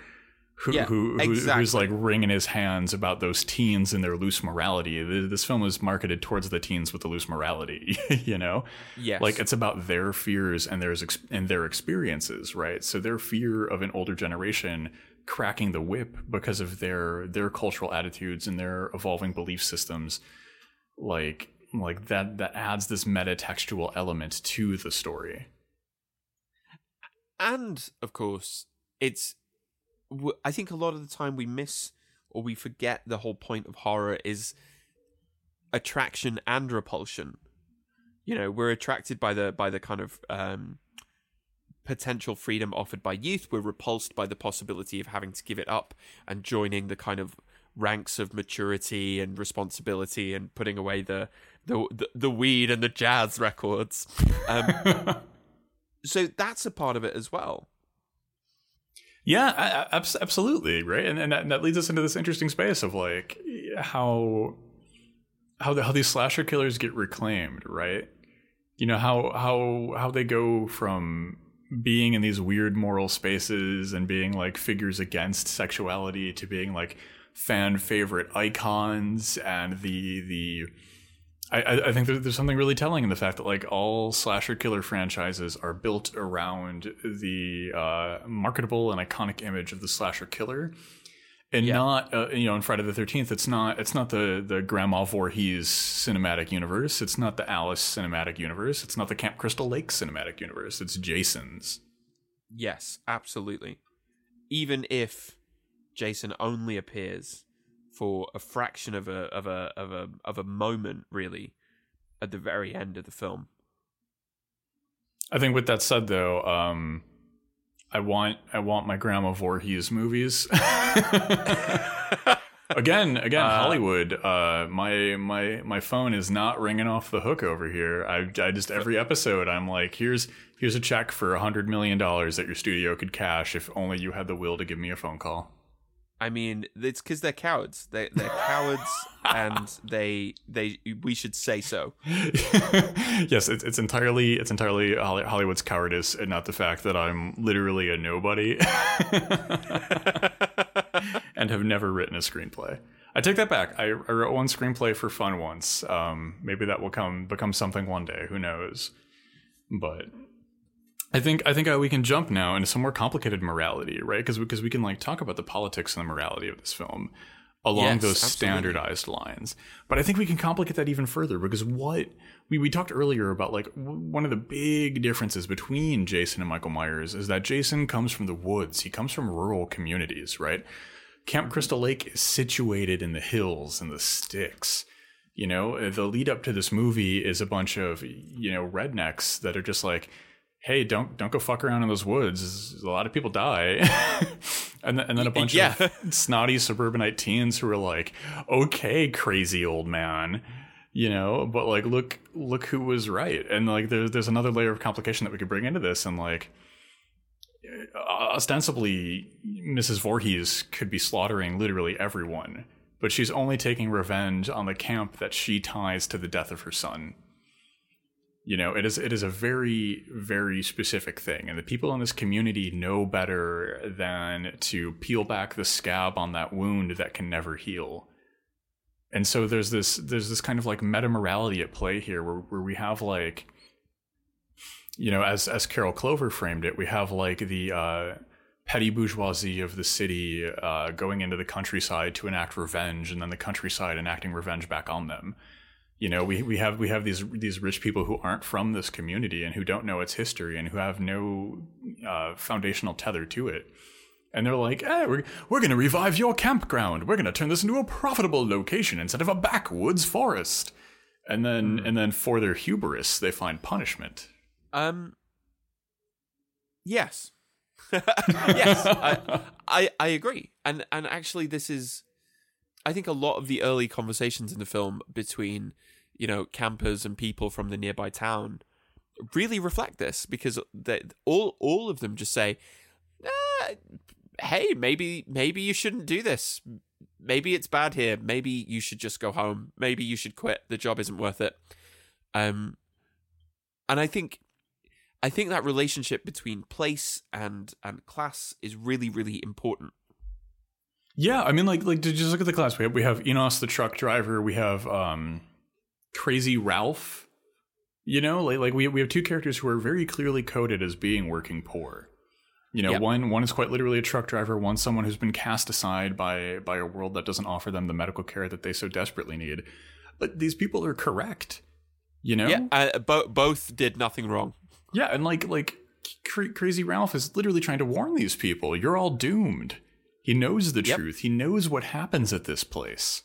who, yeah, who, exactly. who's like wringing his hands about those teens and their loose morality. This film is marketed towards the teens with the loose morality, you know. Yes. Like it's about their fears and their and their experiences, right? So their fear of an older generation cracking the whip because of their their cultural attitudes and their evolving belief systems like like that that adds this metatextual element to the story and of course it's i think a lot of the time we miss or we forget the whole point of horror is attraction and repulsion you know we're attracted by the by the kind of um potential freedom offered by youth, we're repulsed by the possibility of having to give it up and joining the kind of ranks of maturity and responsibility and putting away the the the, the weed and the jazz records. Um, so that's a part of it as well. Yeah, absolutely, right, and and that, and that leads us into this interesting space of like how how the, how these slasher killers get reclaimed, right? You know how how how they go from being in these weird moral spaces and being like figures against sexuality to being like fan favorite icons and the the I, I think there's something really telling in the fact that like all slasher killer franchises are built around the uh, marketable and iconic image of the slasher killer, and Yeah. not uh, you know in Friday the Thirteenth. It's not it's not the the Grandma Voorhees cinematic universe. It's not the Alice cinematic universe. It's not the Camp Crystal Lake cinematic universe. It's Jason's. Yes, absolutely. Even if Jason only appears for a fraction of a of a of a of a moment, really, at the very end of the film. I think with that said though, um, I want I want my Grandma Voorhees movies. again, again, Hollywood. Uh, my my my phone is not ringing off the hook over here. I, I just every episode I'm like, here's here's a check for a hundred million dollars that your studio could cash if only you had the will to give me a phone call. I mean, it's because they're cowards. They they're cowards, and they they we should say so. yes, it's it's entirely it's entirely Hollywood's cowardice, and not the fact that I'm literally a nobody and have never written a screenplay. I take that back. I, I wrote one screenplay for fun once. Um, maybe that will come become something one day. Who knows? But I think I think uh, we can jump now into some more complicated morality, right? Because because we can like talk about the politics and the morality of this film along Yes, those absolutely. standardized lines. But I think we can complicate that even further because what we we talked earlier about like w- one of the big differences between Jason and Michael Myers is that Jason comes from the woods. He comes from rural communities, right? Camp Crystal Lake is situated in the hills and the sticks. You know, the lead up to this movie is a bunch of you know rednecks that are just like, "Hey, don't don't go fuck around in those woods. A lot of people die." and then, and then a bunch yeah. of snotty suburbanite teens who are like, "Okay, crazy old man." You know, but like, look, look who was right, and like, there's there's another layer of complication that we could bring into this, and like, uh, ostensibly Mrs. Voorhees could be slaughtering literally everyone, but she's only taking revenge on the camp that she ties to the death of her son. You know, it is it is a very very specific thing, and the people in this community know better than to peel back the scab on that wound that can never heal. And so there's this there's this kind of like meta morality at play here, where where we have like you know, as as Carol Clover framed it, we have like the uh, petty bourgeoisie of the city uh, going into the countryside to enact revenge, and then the countryside enacting revenge back on them. You know, we, we have we have these these rich people who aren't from this community and who don't know its history and who have no uh, foundational tether to it. And they're like, eh, we're, we're going to revive your campground. We're going to turn this into a profitable location instead of a backwoods forest. And then, and then, for their hubris, they find punishment. Um. Yes. yes, I, I I agree, and and actually, this is, I think, a lot of the early conversations in the film between, you know, campers and people from the nearby town, really reflect this because they, all all of them just say, "Ah, "Hey, maybe maybe you shouldn't do this. Maybe it's bad here. Maybe you should just go home. Maybe you should quit. The job isn't worth it." Um, and I think I think that relationship between place and and class is really really important. Yeah, I mean, like, like just look at the class. We have we have Enos, the truck driver. We have um, Crazy Ralph. You know, like like we we have two characters who are very clearly coded as being working poor. You know, Yep. one one is quite literally a truck driver. One someone who's been cast aside by by a world that doesn't offer them the medical care that they so desperately need. But these people are correct. You know, Yeah, uh, bo- both did nothing wrong. yeah, and like like cra- crazy Ralph is literally trying to warn these people. You're all doomed. He knows the Yep. truth. He knows what happens at this place.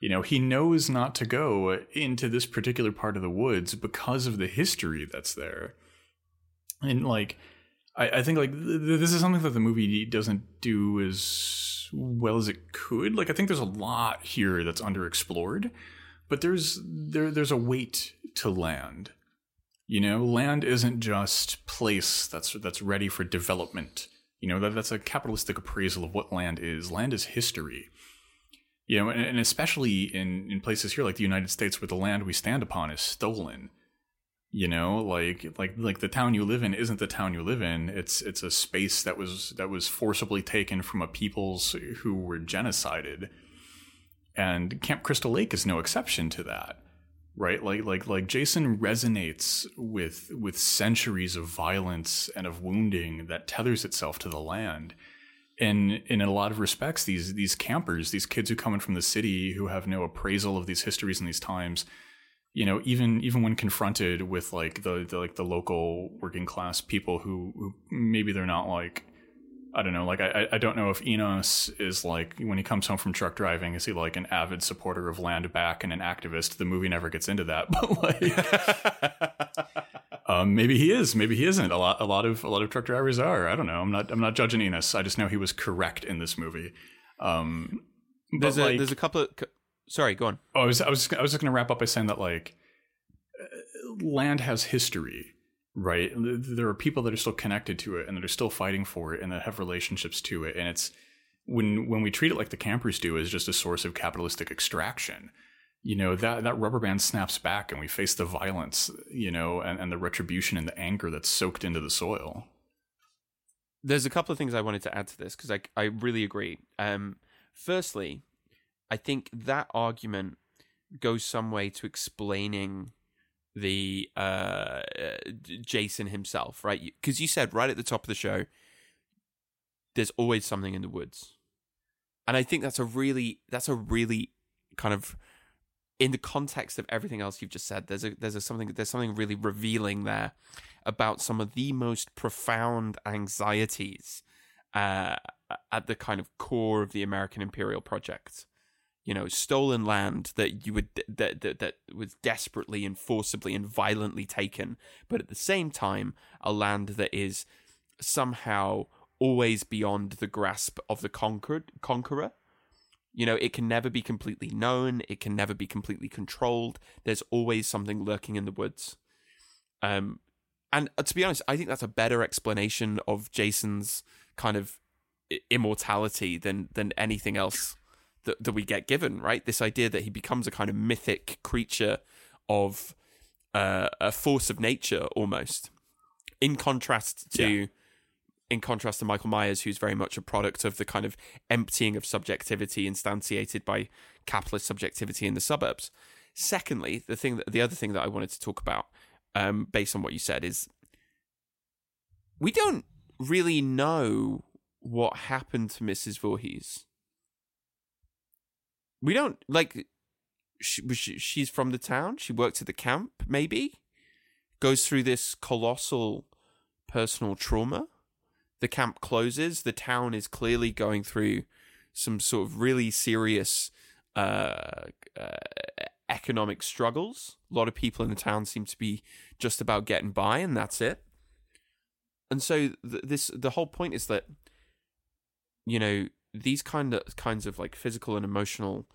You know, he knows not to go into this particular part of the woods because of the history that's there. And like I, I think like th- th- this is something that the movie doesn't do as well as it could. Like I think there's a lot here that's underexplored, but there's there there's a weight to land. You know, land isn't just place that's that's ready for development. You know, that that's a capitalistic appraisal of what land is. Land is history. You know, and, and especially in, in places here like the United States where the land we stand upon is stolen you know like like like the town you live in isn't the town you live in. It's it's a space that was that was forcibly taken from a peoples who were genocided. And camp crystal lake is no exception to that right? Like like like jason resonates with with centuries of violence and of wounding that tethers itself to the land and in a lot of respects these these campers these kids who come in from the city who have no appraisal of these histories and these times you know even even when confronted with like the, the like the local working class people who, who maybe they're not like I don't know. Like I, I don't know if Enos is like when he comes home from truck driving, is he like an avid supporter of land back and an activist? The movie never gets into that, but like, um, maybe he is, maybe he isn't. A lot, a lot of a lot of truck drivers are. I don't know. I'm not, I'm not judging Enos. I just know he was correct in this movie. Um, there's a like, there's a couple of Sorry, go on. Oh, I was I was I was just going to wrap up by saying that like uh, land has history, right? There are people that are still connected to it and that are still fighting for it and that have relationships to it, and it's when when we treat it like the campers do as just a source of capitalistic extraction you know that that rubber band snaps back and we face the violence you know and, and the retribution and the anger that's soaked into the soil. There's a couple of things i wanted to add to this because I, I really agree. Um, firstly I think that argument goes some way to explaining the uh, Jason himself, right? Because you said right at the top of the show, there's always something in the woods, and I think that's a really that's a really kind of in the context of everything else you've just said. There's a there's a something there's something really revealing there about some of the most profound anxieties uh, at the kind of core of the American imperial project you know, stolen land that you would that, that that was desperately and forcibly and violently taken, but at the same time, a land that is somehow always beyond the grasp of the conquered conqueror. You know, it can never be completely known. It can never be completely controlled. There's always something lurking in the woods. Um, and uh, to be honest, I think that's a better explanation of Jason's kind of immortality than than anything else that, that we get given, right? This idea that he becomes a kind of mythic creature of uh, a force of nature almost. In contrast to yeah. In contrast to Michael Myers, who's very much a product of the kind of emptying of subjectivity instantiated by capitalist subjectivity in the suburbs. Secondly, the thing that the other thing that I wanted to talk about, um, based on what you said, is we don't really know what happened to Mrs. Voorhees we don't like. She, she's from the town. She worked at the camp. Maybe goes through this colossal personal trauma. The camp closes. The town is clearly going through some sort of really serious uh, uh, economic struggles. A lot of people in the town seem to be just about getting by, and that's it. And so th- this the whole point is that you know these kind of kinds of like physical and emotional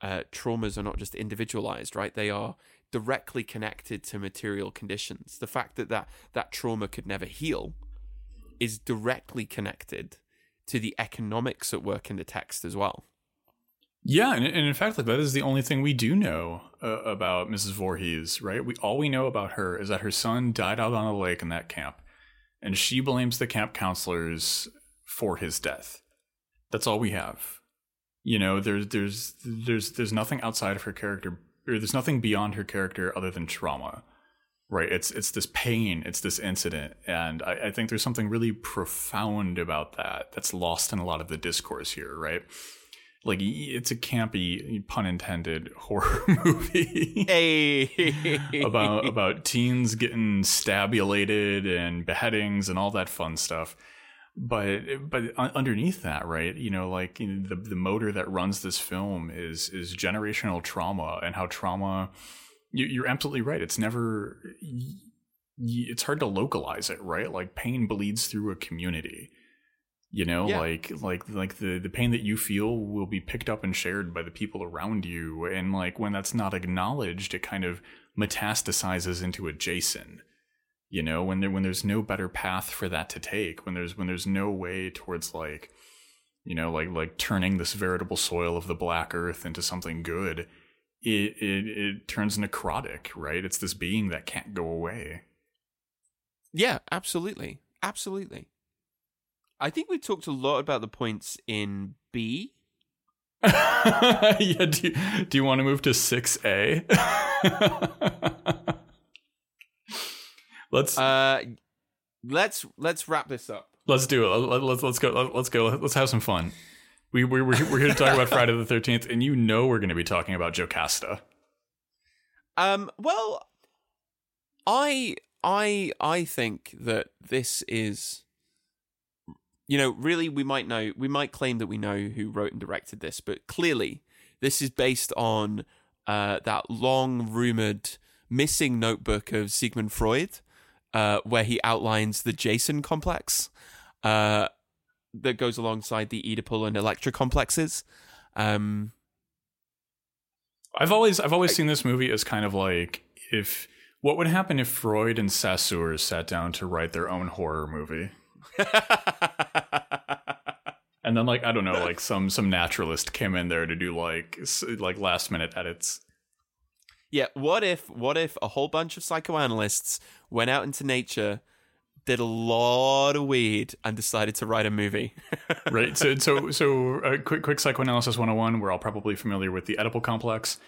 uh, traumas are not just individualized, right? They are directly connected to material conditions. The fact that that, that trauma could never heal is directly connected to the economics at work in the text as well. Yeah, and, and in fact, like that is the only thing we do know uh, about Mrs. Voorhees, right? We all we know about her is that her son died out on a lake in that camp, and she blames the camp counselors for his death. That's all we have. You know, there's there's there's there's nothing outside of her character, or there's nothing beyond her character other than trauma. Right? It's it's this pain, it's this incident, and I, I think there's something really profound about that that's lost in a lot of the discourse here. Right? like it's a campy pun intended horror movie hey. about about teens getting stabulated and beheadings and all that fun stuff but but underneath that right you know like you know, the the motor that runs this film is is generational trauma and how trauma you, are absolutely right it's never it's hard to localize it right like pain bleeds through a community You know, Yeah. like like like the the pain that you feel will be picked up and shared by the people around you, and like when that's not acknowledged, it kind of metastasizes into a Jason. You know, when there when there's no better path for that to take, when there's when there's no way towards like, you know, like like turning this veritable soil of the black earth into something good, it it it turns necrotic, right? It's this being that can't go away. Yeah, absolutely. Absolutely. I think we talked a lot about the points in B. yeah, do you, do you want to move to 6A? let's Uh let's let's wrap this up. let's do it. Let, let's let's go. Let's go. Let's have some fun. We we we're, we're here to talk about Friday the 13th and you know we're going to be talking about Jocasta. Um well I I I think that this is you know, really we might know we might claim that we know who wrote and directed this, but clearly this is based on uh that long rumored missing notebook of Sigmund Freud uh where he outlines the Jason complex uh that goes alongside the Oedipal and Electra complexes. Um I've always I've always seen this movie as kind of like if what would happen if Freud and Saussure sat down to write their own horror movie. And then like I don't know, like some some naturalist came in there to do like like last minute edits. Yeah, what if what if a whole bunch of psychoanalysts went out into nature, did a lot of weed, and decided to write a movie? right so so so uh, quick quick psychoanalysis 101 we're all probably familiar with the oedipal complex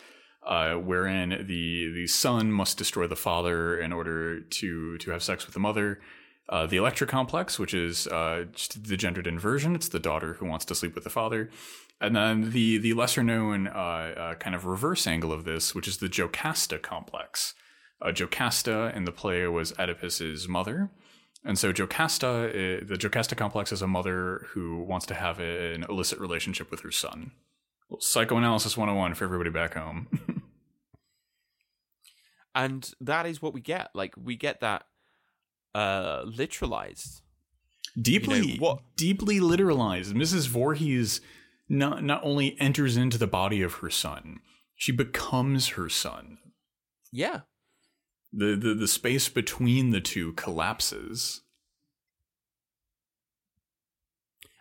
uh, wherein the the son must destroy the father in order to to have sex with the mother. Uh, the electra complex which is uh, the gendered inversion it's the daughter who wants to sleep with the father. And then the the lesser known uh, uh, kind of reverse angle of this which is the jocasta complex. Uh, jocasta in the play was oedipus's mother and so Jocasta, uh, the Jocasta complex is a mother who wants to have an illicit relationship with her son. Well, Psychoanalysis 101 for everybody back home. and that is what we get. Like we get that uh literalized. deeply, what- deeply literalized. Mrs. Voorhees not not only enters into the body of her son, she becomes her son. Yeah. The the, the space between the two collapses.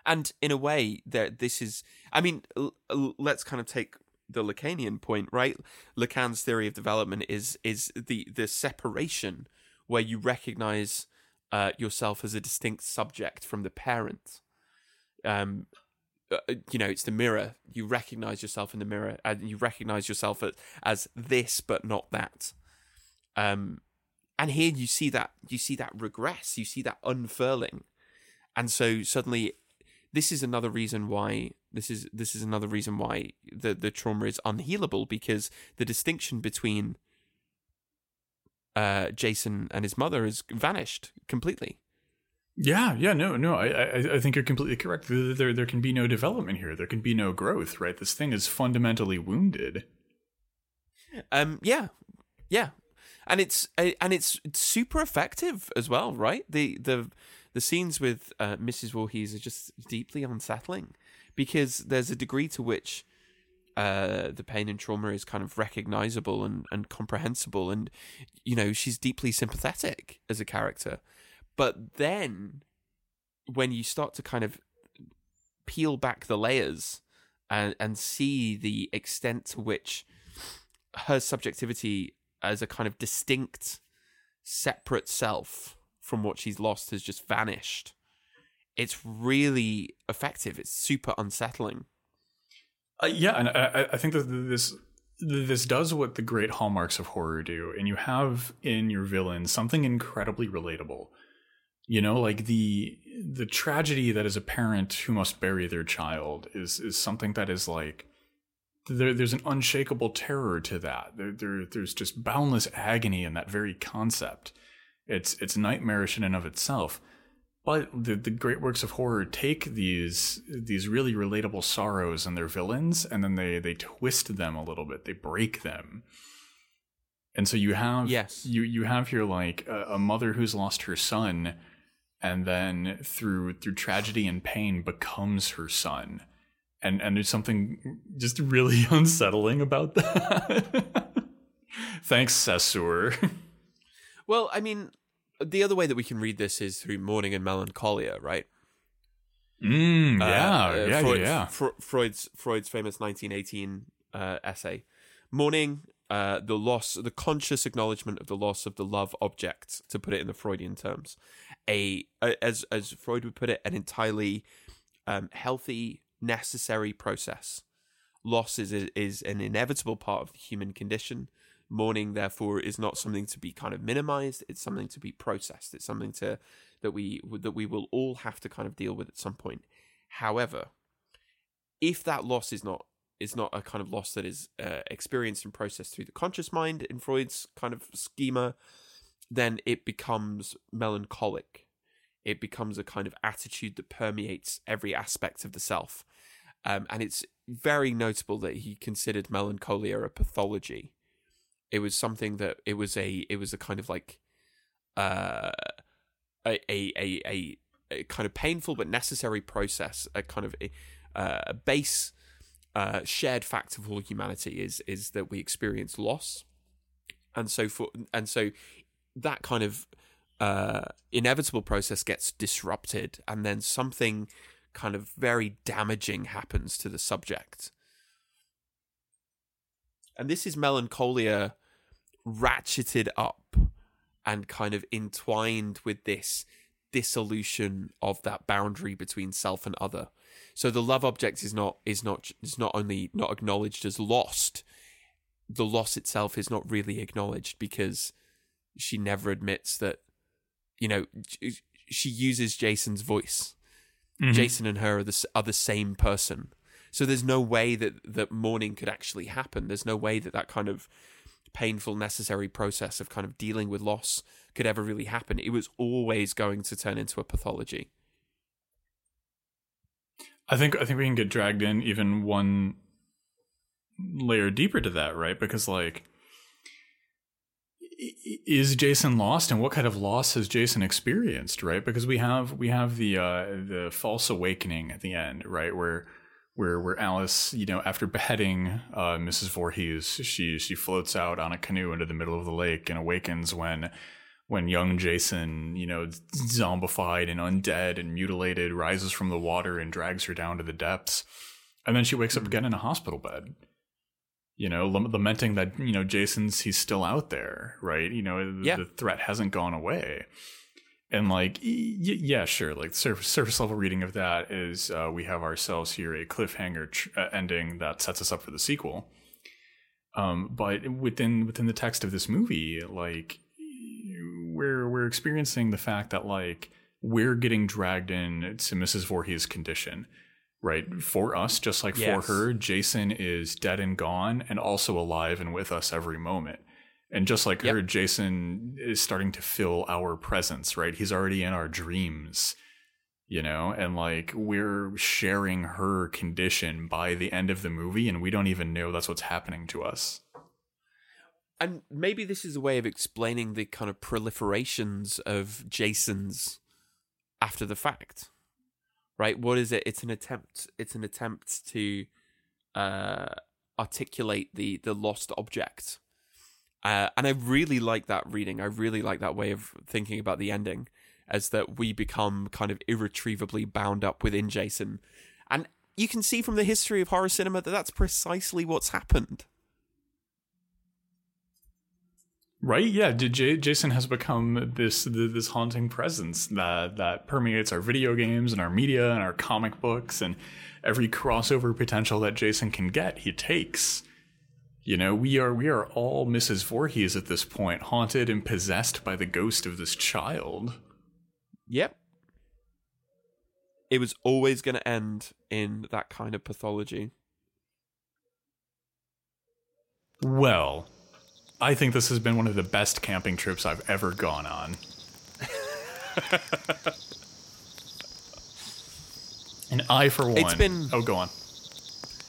And in a way, that this is. I mean, l- l- let's kind of take the Lacanian point, right? Lacan's theory of development is is the the separation where you recognize uh, yourself as a distinct subject from the parent. Um, uh, you know, it's the mirror. You recognize yourself in the mirror, and you recognize yourself as, as this, but not that. Um, and here you see that you see that regress. You see that unfurling, and so suddenly this is another reason why this is this is another reason why the the trauma is unhealable because the distinction between uh Jason and his mother has vanished completely. Yeah, yeah, no, no, I, I, I think you're completely correct. There, there, there can be no development here. There can be no growth, right? This thing is fundamentally wounded. Um yeah. Yeah. And it's uh, and it's it's super effective as well, right? The the the scenes with uh, Mrs. Voorhees are just deeply unsettling because there's a degree to which uh, the pain and trauma is kind of recognizable and, and comprehensible, and you know she's deeply sympathetic as a character. But then, when you start to kind of peel back the layers and and see the extent to which her subjectivity as a kind of distinct, separate self from what she's lost has just vanished. It's really effective. It's super unsettling. Uh, yeah, and I, I- think that this this does what the great hallmarks of horror do, and you have in your villain something incredibly relatable. You know, like the the tragedy that is a parent who must bury their child is is something that is like there, there's an unshakable terror to that. There, there there's just boundless agony in that very concept. It's it's nightmarish in and of itself. But the, the great works of horror take these these really relatable sorrows and their villains, and then they they twist them a little bit. They break them, and so you have Yes. you you have here like a, a mother who's lost her son, and then through through tragedy and pain becomes her son. And and there's something just really unsettling about that. Thanks, Sessur. Well, I mean, the other way that we can read this is through mourning and melancholia, right? Mm, Uh, yeah, uh, yeah, Freud- yeah. Freud's Freud's famous 1918 uh, essay, mourning uh, the loss, the conscious acknowledgement of the loss of the love object, to put it in the Freudian terms, a, a as as Freud would put it, an entirely um, healthy, necessary process. Loss is is an inevitable part of the human condition. Mourning, therefore, is not something to be kind of minimized. It's something to be processed. It's something to that we that we will all have to kind of deal with at some point. However, if that loss is not is not a kind of loss that is uh, experienced and processed through the conscious mind in Freud's kind of schema, then it becomes melancholic. It becomes a kind of attitude that permeates every aspect of the self, um, and it's very notable that he considered melancholia a pathology. It was something that it was a it was a kind of like uh, a, a a a kind of painful but necessary process, a kind of a, uh, a base uh, shared fact of all humanity is is that we experience loss, and so for and so that kind of uh, inevitable process gets disrupted, and then something kind of very damaging happens to the subject. And this is melancholia ratcheted up and kind of entwined with this dissolution of that boundary between self and other. So the love object is not is not is not only not acknowledged as lost, the loss itself is not really acknowledged because she never admits that you know she uses Jason's voice. Mm-hmm. Jason and her are the are the same person. So there's no way that that mourning could actually happen. There's no way that that kind of painful, necessary process of kind of dealing with loss could ever really happen. It was always going to turn into a pathology. I think I think we can get dragged in even one layer deeper to that, right? Because like is Jason lost and what kind of loss has Jason experienced, right? Because we have we have the uh the false awakening at the end, right? Where where where Alice, you know, after beheading uh Mrs. Voorhees, she she floats out on a canoe into the middle of the lake and awakens when when young Jason, you know, zombified and undead and mutilated, rises from the water and drags her down to the depths. And then she wakes up again in a hospital bed. You know, lamenting that, you know, Jason's, he's still out there, right? You know, the, Yeah. the threat hasn't gone away. And like, y- y- yeah, sure. Like surface, surface level reading of that is uh, we have ourselves here a cliffhanger tr- uh, ending that sets us up for the sequel. Um, but within within the text of this movie, like we're we're experiencing the fact that like we're getting dragged in to Mrs. Voorhees' condition, right? For us, just like Yes. for her, Jason is dead and gone, and also alive and with us every moment. And just like Yep. her, Jason is starting to fill our presence, right? He's already in our dreams, you know, and like we're sharing her condition by the end of the movie, and we don't even know that's what's happening to us. And maybe this is a way of explaining the kind of proliferations of Jason's after the fact. Right? What is it? It's an attempt it's an attempt to uh articulate the the lost object. Uh, and I really like that reading. I really like that way of thinking about the ending as that we become kind of irretrievably bound up within Jason. And you can see from the history of horror cinema that that's precisely what's happened. Right? Yeah. J- Jason has become this this haunting presence that that permeates our video games and our media and our comic books and every crossover potential that Jason can get, he takes. You know, we are we are all Mrs. Voorhees at this point, haunted and possessed by the ghost of this child. Yep. It was always going to end in that kind of pathology. Well, I think this has been one of the best camping trips I've ever gone on. and I, for one, It's been- oh, go on.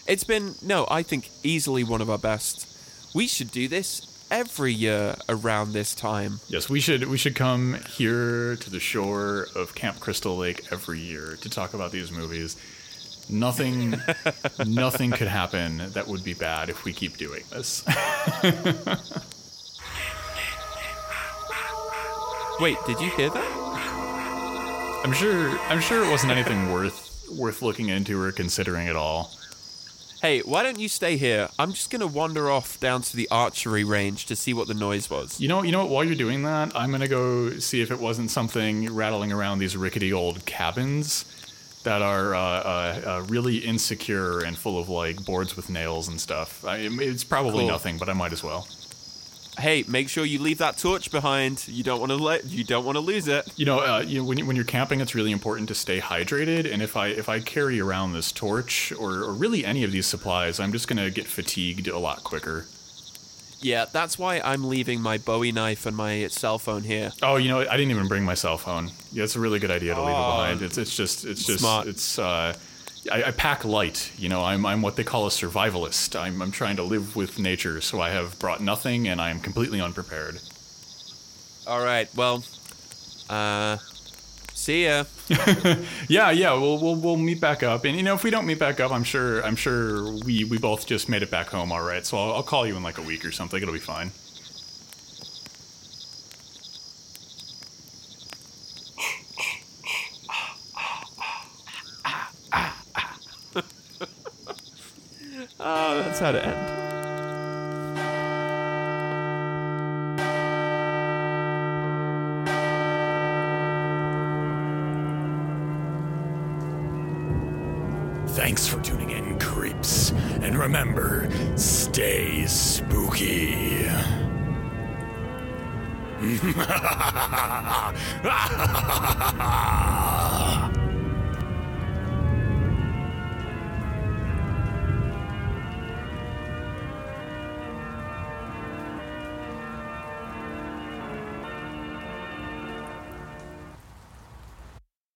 It's been, no, I think easily one of our best. We should do this every year around this time. Yes, we should we should come here to the shore of Camp Crystal Lake every year to talk about these movies. Nothing nothing could happen that would be bad if we keep doing this. Wait, did you hear that? I'm sure I'm sure it wasn't anything worth worth looking into or considering at all. Hey, why don't you stay here? I'm just gonna wander off down to the archery range to see what the noise was. You know, you know what? While you're doing that, I'm gonna go see if it wasn't something rattling around these rickety old cabins that are uh, uh, uh, really insecure and full of like boards with nails and stuff. I, it's probably Cool. nothing, but I might as well. Hey, make sure you leave that torch behind. You don't want to let you don't want to lose it. You know, uh, you know when, you, when you're camping, it's really important to stay hydrated. And if I if I carry around this torch or, or really any of these supplies, I'm just gonna get fatigued a lot quicker. Yeah, that's why I'm leaving my Bowie knife and my cell phone here. Oh, you know, I didn't even bring my cell phone. Yeah, it's a really good idea to leave it Oh, behind. It's it's just it's just smart. it's uh, I, I pack light. You know, I'm I'm what they call a survivalist. I'm I'm trying to live with nature, so I have brought nothing, and I am completely unprepared. All right, well, uh, see ya. Yeah, yeah, we'll we'll we'll meet back up, and you know, if we don't meet back up, I'm sure I'm sure we we both just made it back home, all right. So I'll, I'll call you in like a week or something. It'll be fine. Oh, that's how to end.